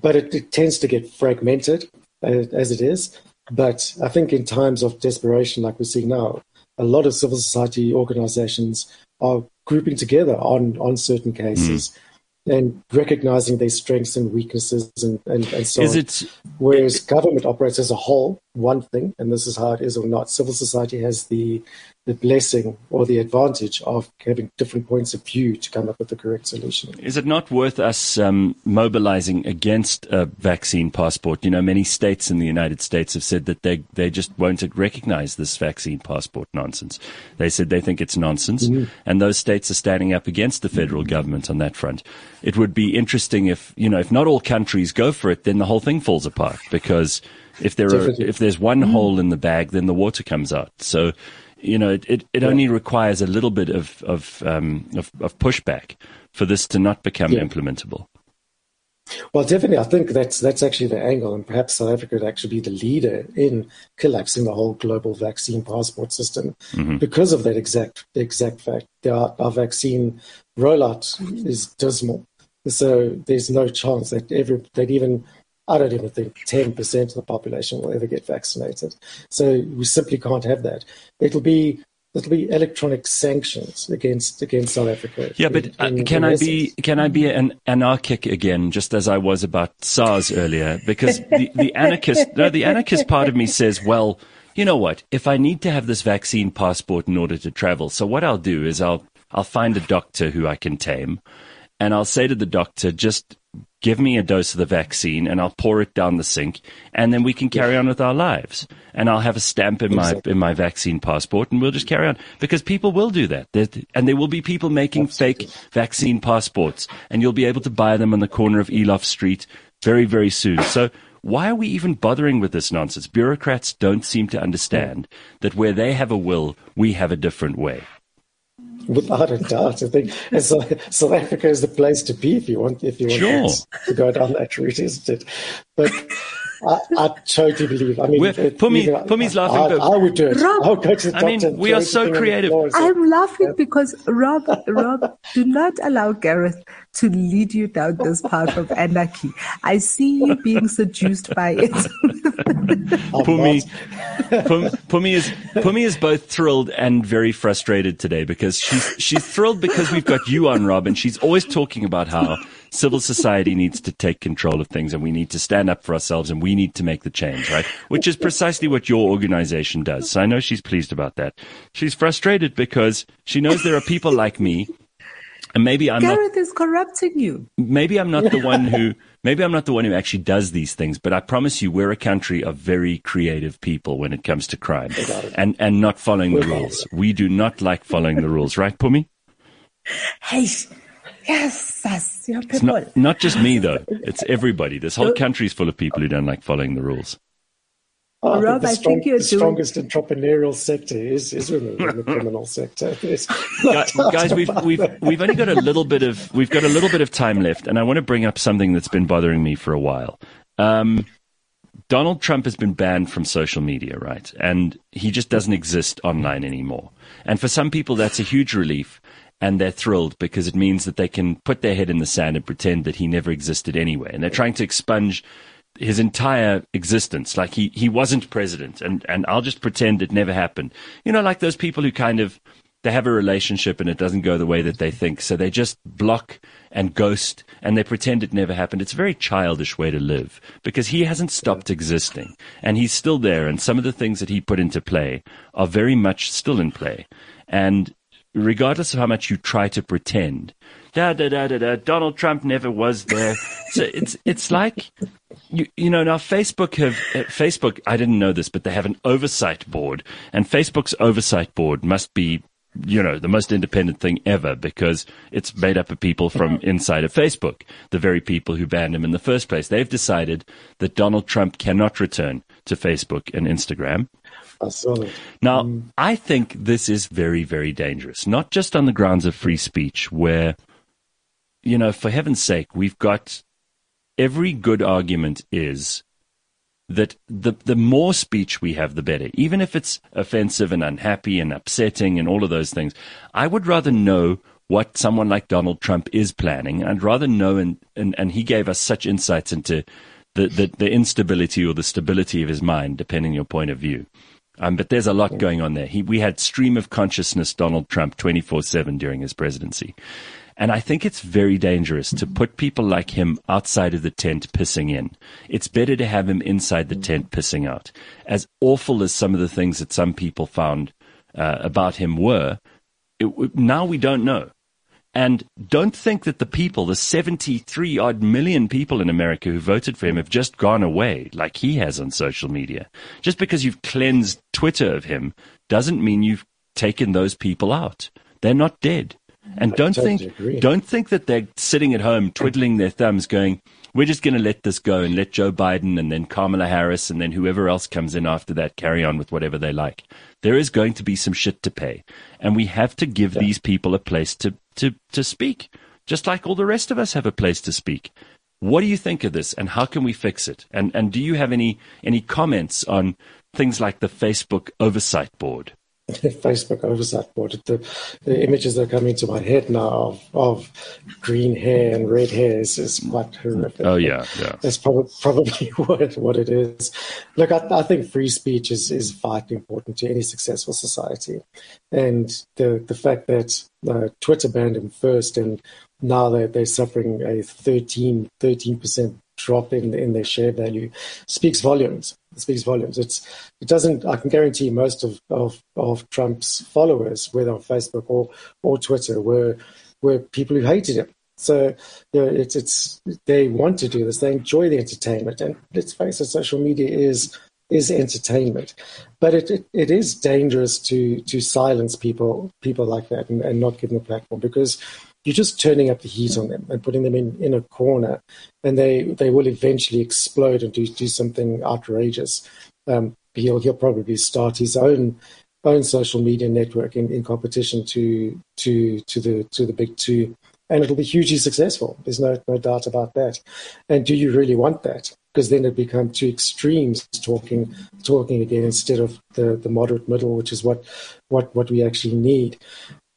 But it, it tends to get fragmented uh, as it is. But I think in times of desperation, like we see now, a lot of civil society organizations are grouping together on, on certain cases. Mm and recognizing their strengths and weaknesses and, and, and so is on. It, Whereas government operates as a whole, one thing, and this is how it is or not. Civil society has the the blessing or the advantage of having different points of view to come up with the correct solution. Is it not worth us um, mobilizing against a vaccine passport? You know, many states in the United States have said that they, they just won't recognize this vaccine passport nonsense. They said they think it's nonsense, mm-hmm. and those states are standing up against the federal government on that front. It would be interesting if, you know, if not all countries go for it, then the whole thing falls apart because if there are, if there's one mm-hmm. hole in the bag, then the water comes out. So, you know, it, it, it yeah. only requires a little bit of, of, um, of, of, pushback for this to not become yeah. implementable. Well, definitely, I think that's that's actually the angle, and perhaps South Africa would actually be the leader in collapsing the whole global vaccine passport system mm-hmm. because of that exact exact fact. Our, our vaccine rollout is dismal, so there's no chance that every that even I don't even think 10% of the population will ever get vaccinated. So we simply can't have that. It'll be It'll be electronic sanctions against against South Africa. Yeah, but uh, in, can in I essence. be can I be an anarchic again, just as I was about SARS earlier? Because the, the anarchist no, the anarchist part of me says, well, you know what? If I need to have this vaccine passport in order to travel, so what I'll do is I'll I'll find a doctor who I can tame, and I'll say to the doctor, just give me a dose of the vaccine and I'll pour it down the sink and then we can carry on with our lives. And I'll have a stamp in my, in my vaccine passport and we'll just carry on because people will do that. and there will be people making Absolutely. fake vaccine passports and you'll be able to buy them on the corner of Eloff Street very, very soon. So why are we even bothering with this nonsense? Bureaucrats don't seem to understand that where they have a will, we have a different way without a doubt. I think so, South Africa is the place to be if you want if you want sure. to go down that route, isn't it? But I, I totally believe. I mean, it, Pumi, even, Pumi's laughing. I, I, would do it. Rob, I would go to the I mean, we are so creative. I'm laughing because Rob, Rob, do not allow Gareth to lead you down this path of anarchy. I see you being seduced by it. Pumi, Pumi is Pumi is both thrilled and very frustrated today because she's she's thrilled because we've got you on, Rob, and she's always talking about how civil society needs to take control of things and we need to stand up for ourselves and we need to make the change, right? Which is precisely what your organization does. So I know she's pleased about that. She's frustrated because she knows there are people like me and maybe I'm Gareth not, is corrupting you. Maybe I'm not the one who maybe I'm not the one who actually does these things, but I promise you we're a country of very creative people when it comes to crime and and not following the rules. We do not like following the rules, right, Pumi? Hey, yes, yes, your people. It's not, not just me though. It's everybody. This whole country is full of people who don't like following the rules. Oh, Rob, I, strong, think you're the doing... strongest entrepreneurial sector is, is women in the criminal sector. Guys, we've we've we've only got a little bit of we've got a little bit of time left, and I want to bring up something that's been bothering me for a while. Um, Donald Trump has been banned from social media, right? And he just doesn't exist online anymore. And for some people, that's a huge relief, and they're thrilled because it means that they can put their head in the sand and pretend that he never existed anyway. And they're trying to expunge his entire existence. Like he, he wasn't president and, and I'll just pretend it never happened. You know, like those people who kind of, they have a relationship and it doesn't go the way that they think. So they just block and ghost and they pretend it never happened. It's a very childish way to live because he hasn't stopped existing and he's still there. And some of the things that he put into play are very much still in play. And regardless of how much you try to pretend, da da da da da, Donald Trump never was there. so it's, it's like, you, you know, now Facebook have, uh, Facebook, I didn't know this, but they have an oversight board and Facebook's oversight board must be, you know, the most independent thing ever because it's made up of people from inside of Facebook, the very people who banned him in the first place. They've decided that Donald Trump cannot return to Facebook and Instagram. I saw it. Now, mm. I think this is very, very dangerous, not just on the grounds of free speech, where, you know, for heaven's sake, we've got every good argument is that the the more speech we have, the better. Even if it's offensive and unhappy and upsetting and all of those things, I would rather know what someone like Donald Trump is planning. I'd rather know, and and, and he gave us such insights into the, the, the instability or the stability of his mind, depending on your point of view. Um, but there's a lot going on there. He, we had stream of consciousness Donald Trump 24 7 during his presidency. And I think it's very dangerous to put people like him outside of the tent pissing in. It's better to have him inside the tent pissing out. As awful as some of the things that some people found uh, about him were, it, now we don't know. And don't think that the people, the 73 odd million people in America who voted for him have just gone away like he has on social media. Just because you've cleansed Twitter of him doesn't mean you've taken those people out. They're not dead. And don't totally think agree. don't think that they're sitting at home twiddling their thumbs going, we're just going to let this go and let Joe Biden and then Kamala Harris and then whoever else comes in after that carry on with whatever they like. There is going to be some shit to pay. And we have to give yeah. these people a place to, to, to speak, just like all the rest of us have a place to speak. What do you think of this and how can we fix it? And, and do you have any, any comments on things like the Facebook oversight board? Facebook oversight board. The, the, images that are coming to my head now of, of green hair and red hair is, is quite horrific. Oh yeah, yeah. That's probably probably what what it is. Look, I, I think free speech is is vitally important to any successful society, and the the fact that uh, Twitter banned him first, and now they're, they're suffering a 13 percent drop in in their share value speaks volumes. It speaks volumes. It's it doesn't. I can guarantee most of of, of Trump's followers, whether on Facebook or or Twitter, were were people who hated him. So you know, it's it's they want to do this. They enjoy the entertainment, and let's face it, social media is is entertainment, but it, it, it is dangerous to to silence people people like that and, and not give them a platform because you're just turning up the heat on them and putting them in, in a corner, and they, they will eventually explode and do, do something outrageous. Um, he'll he'll probably start his own own social media network in, in competition to to to the to the big two, and it'll be hugely successful. There's no no doubt about that. And do you really want that? Because then it becomes two extremes talking talking again instead of the, the moderate middle, which is what what what we actually need.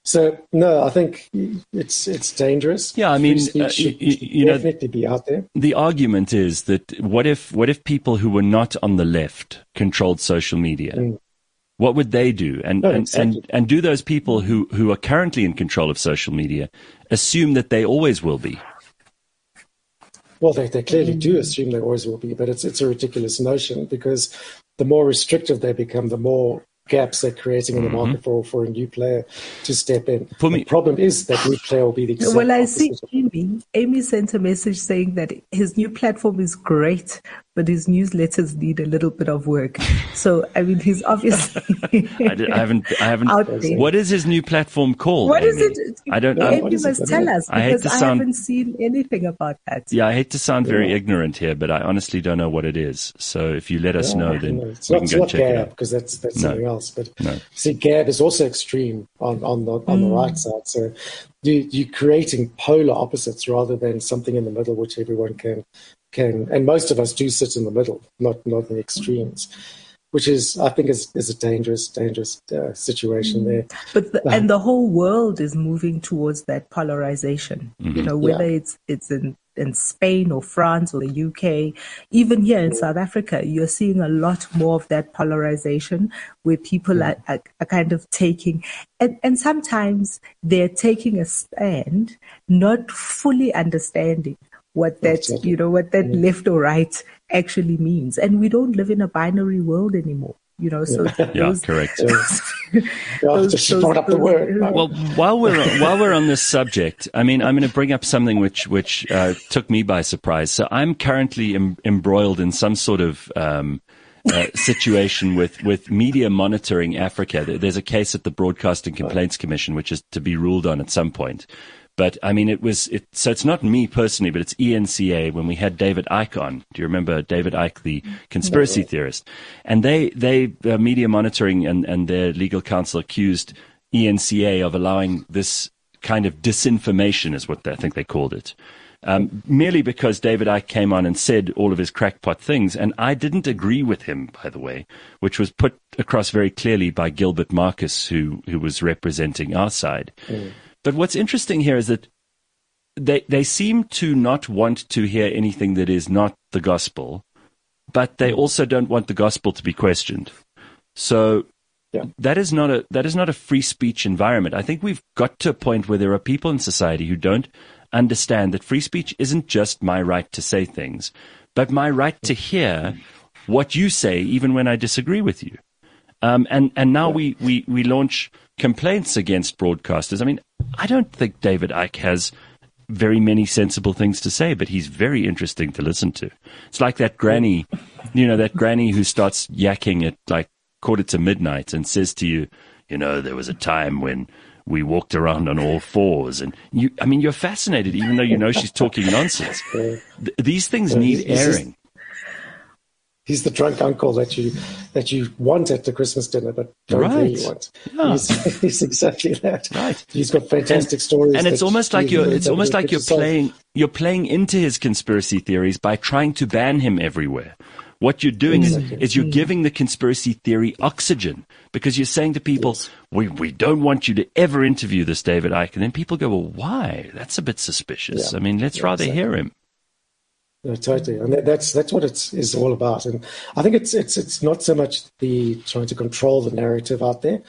So no, I think it's it's dangerous. Yeah, I mean, uh, you, you know, definitely be out there. The argument is that what if what if people who were not on the left controlled social media? Mm. What would they do? And no, and, exactly. and and do those people who who are currently in control of social media assume that they always will be? Well, they, they clearly do assume they always will be, but it's it's a ridiculous notion because the more restrictive they become, the more gaps they're creating in the market mm-hmm. for, for a new player to step in. For me, the problem is that new player will be the Well, I see Amy. Amy sent a message saying that his new platform is great, but his newsletters need a little bit of work. So, I mean, he's obviously. I, did, I, haven't. I haven't. What is his new platform called? What Amy? is it? I don't. know. Amy must tell us because I, I sound, haven't seen anything about that. Yeah, I hate to sound very yeah. ignorant here, but I honestly don't know what it is. So, if you let us yeah, know, then no, it's we not, can go check Gab, it out. Because that's that's no. something else. But no. see, Gab is also extreme on on the on mm. the right side. So you, you're creating polar opposites rather than something in the middle, which everyone can can, and most of us do sit in the middle, not not in the extremes, which is I think is is a dangerous dangerous uh, situation mm. there. But the, and the whole world is moving towards that polarization. Mm-hmm. You know, whether yeah. it's it's in in Spain or France or the UK, even here in South Africa, you're seeing a lot more of that polarization where people are, are, are, kind of taking, and, and sometimes they're taking a stand, not fully understanding what that, you know, what that left or right actually means. And we don't live in a binary world anymore you know so yeah, those, correct. Those, just those, brought up the word well while we're while we're on this subject i mean i'm going to bring up something which which uh, took me by surprise. So i'm currently em- embroiled in some sort of um, uh, situation with, with media monitoring Africa. There's a case at the Broadcasting Complaints Commission, which is to be ruled on at some point. But I mean, it was it. So it's not me personally, but it's ENCA when we had David Icke on. Do you remember David Icke, the conspiracy no. theorist? And they they uh, media monitoring and and their legal counsel accused ENCA of allowing this kind of disinformation, is what they, I think they called it. Um, merely because David Icke came on and said all of his crackpot things, and I didn't agree with him, by the way, which was put across very clearly by Gilbert Marcus, who who was representing our side. Mm. But what's interesting here is that they they seem to not want to hear anything that is not the gospel, but they also don't want the gospel to be questioned. So yeah. that is not a that is not a free speech environment. I think we've got to a point where there are people in society who don't understand that free speech isn't just my right to say things, but my right to hear what you say, even when I disagree with you. Um, and and now yeah. we, we we launch complaints against broadcasters. I mean, I don't think David Icke has very many sensible things to say, but he's very interesting to listen to. It's like that granny, you know, that granny who starts yakking at like quarter to midnight and says to you, you know, there was a time when we walked around on all fours and you, I mean, you're fascinated even though you know she's talking nonsense. Th- these things need airing he's the drunk uncle that you that you want at the Christmas dinner, but don't right. really want. Yeah. He's, he's, exactly that. Right. He's got fantastic and, stories. And it's almost like you're it's almost like you're playing you're playing into his conspiracy theories by trying to ban him everywhere. What you're doing exactly. is, is, you're giving the conspiracy theory oxygen because you're saying to people, yes. we, we don't want you to ever interview this David Icke. And then people go, well, why? That's a bit suspicious. Yeah. I mean, let's yeah, rather exactly. hear him. No, totally, and that's that's what it's is all about. And I think it's it's it's not so much the trying to control the narrative out there,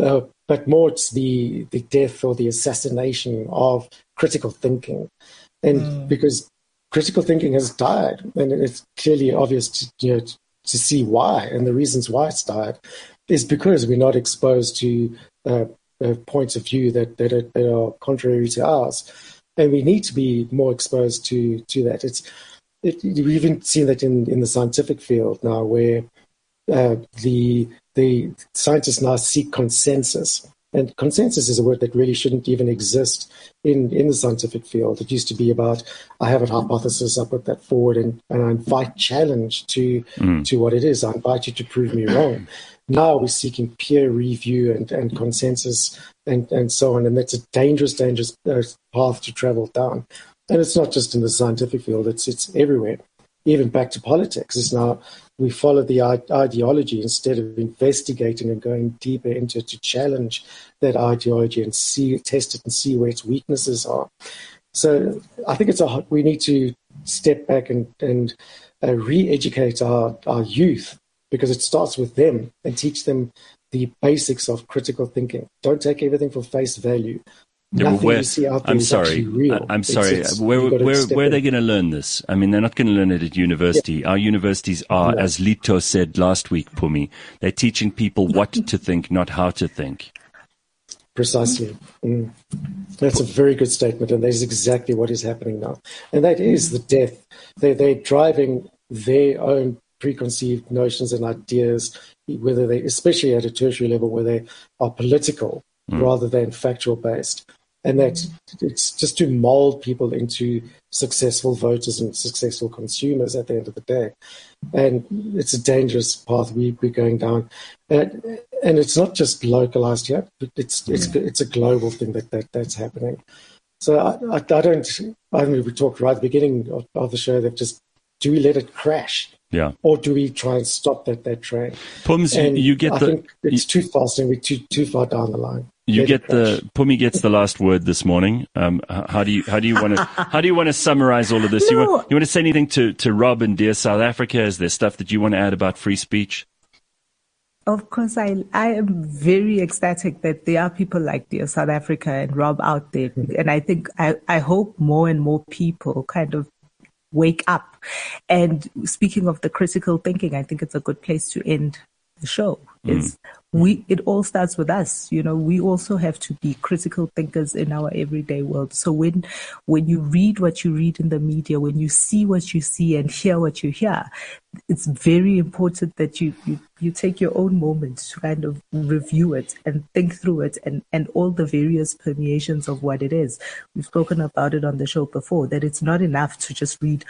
uh, but more it's the the death or the assassination of critical thinking, and mm. because critical thinking has died, and it's clearly obvious to you know to see why, and the reasons why it's died is because we're not exposed to uh, uh, points of view that that are, that are contrary to ours, and we need to be more exposed to to that. It's it, we've even seen that in, in the scientific field now, where uh, the the scientists now seek consensus. And consensus is a word that really shouldn't even exist in, in the scientific field. It used to be about I have a hypothesis, I put that forward, and, and I invite challenge to mm. to what it is. I invite you to prove me wrong. Now we're seeking peer review and, and consensus and, and so on. And that's a dangerous, dangerous uh, path to travel down. And it's not just in the scientific field, it's, it's everywhere, even back to politics. It's now we follow the ideology instead of investigating and going deeper into to challenge that ideology and see, test it and see where its weaknesses are. So I think it's a, we need to step back and, and uh, re-educate our, our youth because it starts with them and teach them the basics of critical thinking. Don't take everything for face value. Yeah, where, I'm sorry. I'm sorry. It's, it's, where where, where are they going to learn this? I mean, they're not going to learn it at university. Yeah. Our universities are, no. as Lito said last week, Pumi, they're teaching people what to think, not how to think. Precisely. Mm. That's a very good statement, and that is exactly what is happening now. And that is the death. They, they're driving their own preconceived notions and ideas, whether they, especially at a tertiary level, where they are political mm. rather than factual based. And that it's just to mold people into successful voters and successful consumers at the end of the day. And it's a dangerous path we, we're going down. And, and it's not just localized yet, but it's, it's, mm. it's a global thing that, that that's happening. So I, I, I don't, I mean, we talked right at the beginning of, of the show that just, do we let it crash? Yeah. Or do we try and stop that that train? Pums, and you get I the. Think it's too fast and we're too too far down the line. You get the Pumi gets the last word this morning. Um, how do you how do you want to how do you want to summarize all of this? No. You want you want to say anything to to Rob and dear South Africa? Is there stuff that you want to add about free speech? Of course, I I am very ecstatic that there are people like dear South Africa and Rob out there, and I think I I hope more and more people kind of wake up. And speaking of the critical thinking, I think it's a good place to end the show. Mm. Is we it all starts with us. You know, we also have to be critical thinkers in our everyday world. So when when you read what you read in the media, when you see what you see and hear what you hear, it's very important that you you, you take your own moment to kind of review it and think through it and, and all the various permeations of what it is. We've spoken about it on the show before, that it's not enough to just read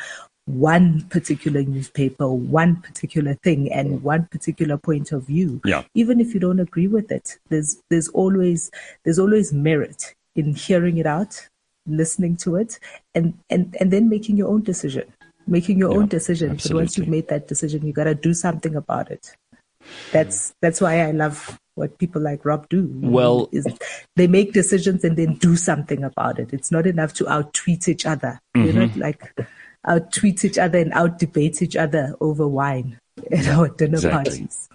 one particular newspaper, one particular thing, and one particular point of view. Yeah. Even if you don't agree with it, there's there's always there's always merit in hearing it out, listening to it, and and and then making your own decision. Making your yeah, own decision. Absolutely. But once you've made that decision, you gotta do something about it. That's that's why I love what people like Rob do. Well, is they make decisions and then do something about it. It's not enough to out tweet each other. Mm-hmm. Not like out tweet each other and out debate each other over wine at our dinner exactly. parties.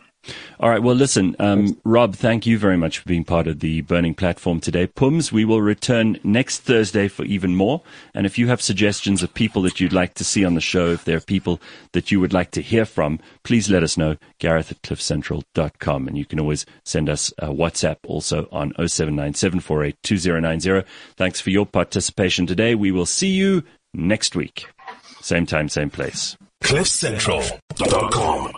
All right. Well, listen, um, Rob, thank you very much for being part of the Burning platform today. Pums, we will return next Thursday for even more. And if you have suggestions of people that you'd like to see on the show, if there are people that you would like to hear from, please let us know, gareth at cliffcentral.com. And you can always send us a WhatsApp also on 0797482090. Thanks for your participation today. We will see you next week. Same time, same place. CliffCentral.com